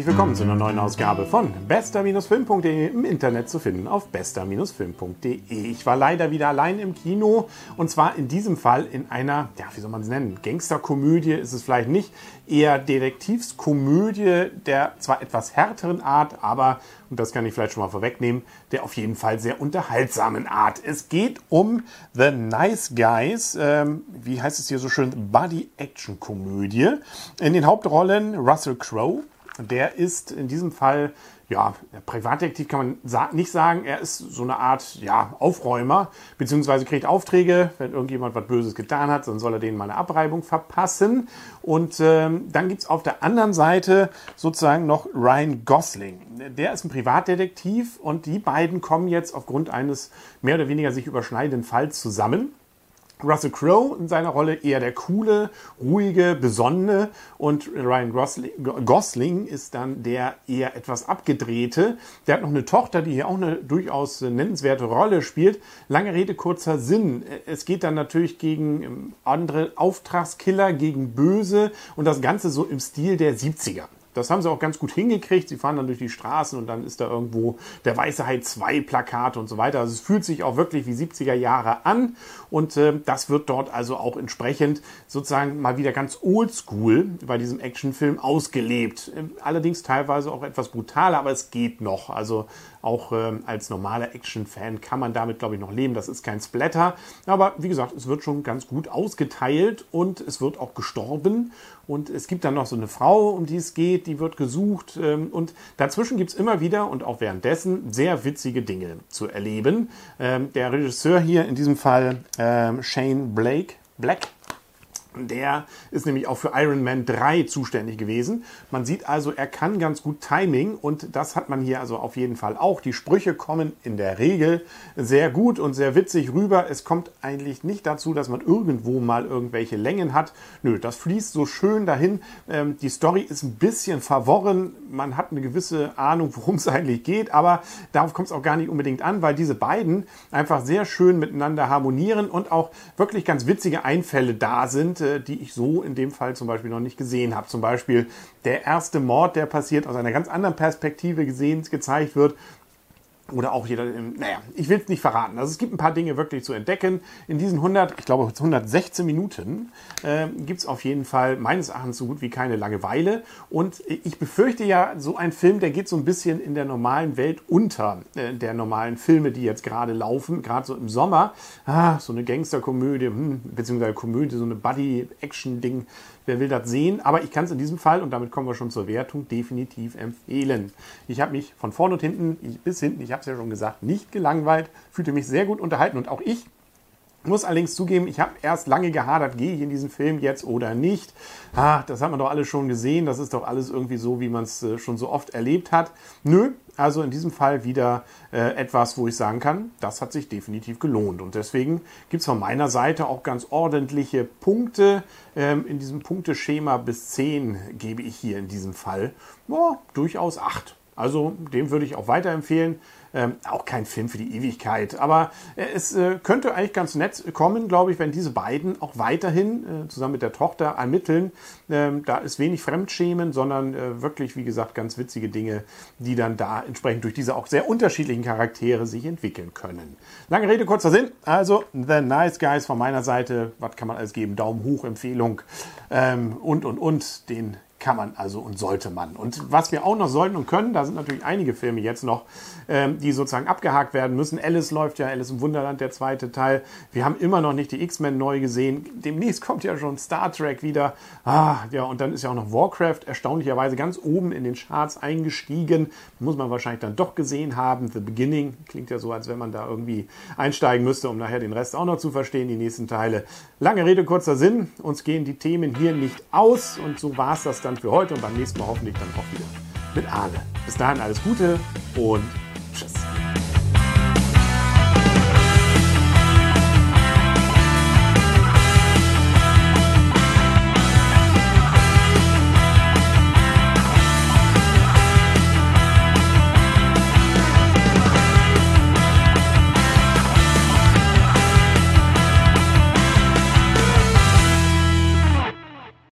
Herzlich willkommen zu einer neuen Ausgabe von bester-film.de im Internet zu finden auf bester-film.de. Ich war leider wieder allein im Kino und zwar in diesem Fall in einer, ja, wie soll man es nennen, Gangsterkomödie ist es vielleicht nicht, eher Detektivskomödie der zwar etwas härteren Art, aber, und das kann ich vielleicht schon mal vorwegnehmen, der auf jeden Fall sehr unterhaltsamen Art. Es geht um The Nice Guys, ähm, wie heißt es hier so schön, Body-Action-Komödie. In den Hauptrollen Russell Crowe, der ist in diesem Fall, ja, Privatdetektiv kann man nicht sagen. Er ist so eine Art, ja, Aufräumer, beziehungsweise kriegt Aufträge, wenn irgendjemand was Böses getan hat, dann soll er denen mal eine Abreibung verpassen. Und ähm, dann gibt es auf der anderen Seite sozusagen noch Ryan Gosling. Der ist ein Privatdetektiv und die beiden kommen jetzt aufgrund eines mehr oder weniger sich überschneidenden Falls zusammen. Russell Crowe in seiner Rolle eher der coole, ruhige, besonnene und Ryan Gosling ist dann der eher etwas abgedrehte. Der hat noch eine Tochter, die hier auch eine durchaus nennenswerte Rolle spielt. Lange Rede, kurzer Sinn. Es geht dann natürlich gegen ähm, andere Auftragskiller, gegen Böse und das Ganze so im Stil der 70er. Das haben sie auch ganz gut hingekriegt. Sie fahren dann durch die Straßen und dann ist da irgendwo der Weiße Hai 2 Plakate und so weiter. Also es fühlt sich auch wirklich wie 70er Jahre an und äh, das wird dort also auch entsprechend sozusagen mal wieder ganz oldschool bei diesem Actionfilm ausgelebt. Ähm, allerdings teilweise auch etwas brutaler, aber es geht noch. Also auch ähm, als normaler Action-Fan kann man damit, glaube ich, noch leben. Das ist kein Splatter. Aber wie gesagt, es wird schon ganz gut ausgeteilt und es wird auch gestorben. Und es gibt dann noch so eine Frau, um die es geht, die wird gesucht. Ähm, und dazwischen gibt es immer wieder und auch währenddessen sehr witzige Dinge zu erleben. Ähm, der Regisseur hier in diesem Fall ähm, Shane Blake, Black, der ist nämlich auch für Iron Man 3 zuständig gewesen. Man sieht also, er kann ganz gut Timing und das hat man hier also auf jeden Fall auch. Die Sprüche kommen in der Regel sehr gut und sehr witzig rüber. Es kommt eigentlich nicht dazu, dass man irgendwo mal irgendwelche Längen hat. Nö, das fließt so schön dahin. Ähm, die Story ist ein bisschen verworren. Man hat eine gewisse Ahnung, worum es eigentlich geht, aber darauf kommt es auch gar nicht unbedingt an, weil diese beiden einfach sehr schön miteinander harmonieren und auch wirklich ganz witzige Einfälle da sind äh, die ich so in dem Fall zum Beispiel noch nicht gesehen habe. Zum Beispiel der erste Mord, der passiert, aus einer ganz anderen Perspektive gesehen, gezeigt wird oder auch jeder, naja, ich will es nicht verraten. Also es gibt ein paar Dinge wirklich zu entdecken. In diesen 100, ich glaube 116 Minuten äh, gibt es auf jeden Fall meines Erachtens so gut wie keine Langeweile. Und ich befürchte ja, so ein Film, der geht so ein bisschen in der normalen Welt unter, äh, der normalen Filme, die jetzt gerade laufen, gerade so im Sommer. Ah, so eine Gangsterkomödie, hm, beziehungsweise Komödie, so eine Buddy-Action-Ding Wer will das sehen? Aber ich kann es in diesem Fall, und damit kommen wir schon zur Wertung, definitiv empfehlen. Ich habe mich von vorne und hinten bis hinten, ich habe es ja schon gesagt, nicht gelangweilt, fühlte mich sehr gut unterhalten und auch ich muss allerdings zugeben, ich habe erst lange gehadert, gehe ich in diesen Film jetzt oder nicht. Ah, das hat man doch alles schon gesehen, das ist doch alles irgendwie so, wie man es äh, schon so oft erlebt hat. Nö, also in diesem Fall wieder äh, etwas, wo ich sagen kann, das hat sich definitiv gelohnt. Und deswegen gibt es von meiner Seite auch ganz ordentliche Punkte. Ähm, in diesem Punkteschema bis 10 gebe ich hier in diesem Fall oh, durchaus 8. Also dem würde ich auch weiterempfehlen. Ähm, auch kein Film für die Ewigkeit. Aber äh, es äh, könnte eigentlich ganz nett kommen, glaube ich, wenn diese beiden auch weiterhin äh, zusammen mit der Tochter ermitteln. Ähm, da ist wenig Fremdschämen, sondern äh, wirklich, wie gesagt, ganz witzige Dinge, die dann da entsprechend durch diese auch sehr unterschiedlichen Charaktere sich entwickeln können. Lange Rede, kurzer Sinn. Also, The Nice Guys von meiner Seite. Was kann man alles geben? Daumen hoch, Empfehlung ähm, und, und, und. Den kann man also und sollte man. Und was wir auch noch sollten und können, da sind natürlich einige Filme jetzt noch, ähm, die sozusagen abgehakt werden müssen. Alice läuft ja, Alice im Wunderland, der zweite Teil. Wir haben immer noch nicht die X-Men neu gesehen. Demnächst kommt ja schon Star Trek wieder. Ah, ja, und dann ist ja auch noch Warcraft erstaunlicherweise ganz oben in den Charts eingestiegen. Muss man wahrscheinlich dann doch gesehen haben. The Beginning klingt ja so, als wenn man da irgendwie einsteigen müsste, um nachher den Rest auch noch zu verstehen, die nächsten Teile. Lange Rede, kurzer Sinn. Uns gehen die Themen hier nicht aus und so war es das dann für heute und beim nächsten Mal hoffentlich dann auch wieder mit Arne. Bis dahin alles Gute und